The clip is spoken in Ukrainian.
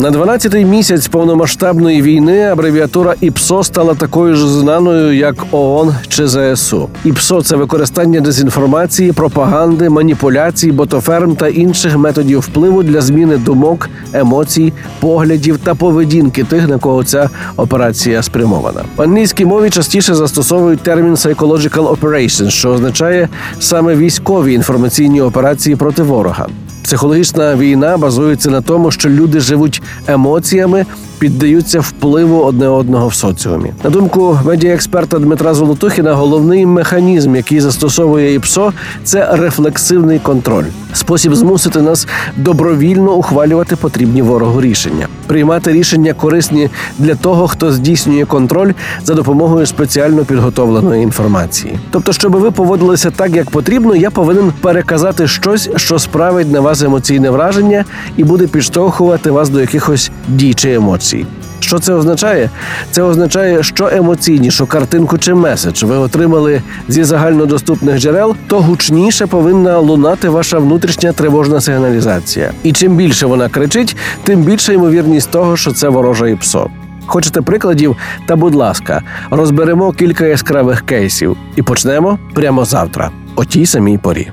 На 12-й місяць повномасштабної війни абревіатура ІПСО стала такою ж знаною, як ООН чи ЗСУ. ІПСО це використання дезінформації, пропаганди, маніпуляцій, ботоферм та інших методів впливу для зміни думок, емоцій, поглядів та поведінки тих, на кого ця операція спрямована. В англійській мові частіше застосовують термін «psychological operation», що означає саме військові інформаційні операції проти ворога. Психологічна війна базується на тому, що люди живуть емоціями, піддаються впливу одне одного в соціумі. На думку медіаексперта Дмитра Золотухіна, головний механізм, який застосовує ІПСО, це рефлексивний контроль, спосіб змусити нас добровільно ухвалювати потрібні ворогу рішення, приймати рішення корисні для того, хто здійснює контроль за допомогою спеціально підготовленої інформації. Тобто, щоб ви поводилися так, як потрібно, я повинен переказати щось, що справить на вас емоційне враження і буде підштовхувати вас до якихось дій чи емоцій. Що це означає? Це означає, що емоційнішу картинку чи меседж ви отримали зі загальнодоступних джерел, то гучніше повинна лунати ваша внутрішня тривожна сигналізація. І чим більше вона кричить, тим більша ймовірність того, що це вороже ІПСО. Хочете прикладів? Та будь ласка, розберемо кілька яскравих кейсів і почнемо прямо завтра, о тій самій порі.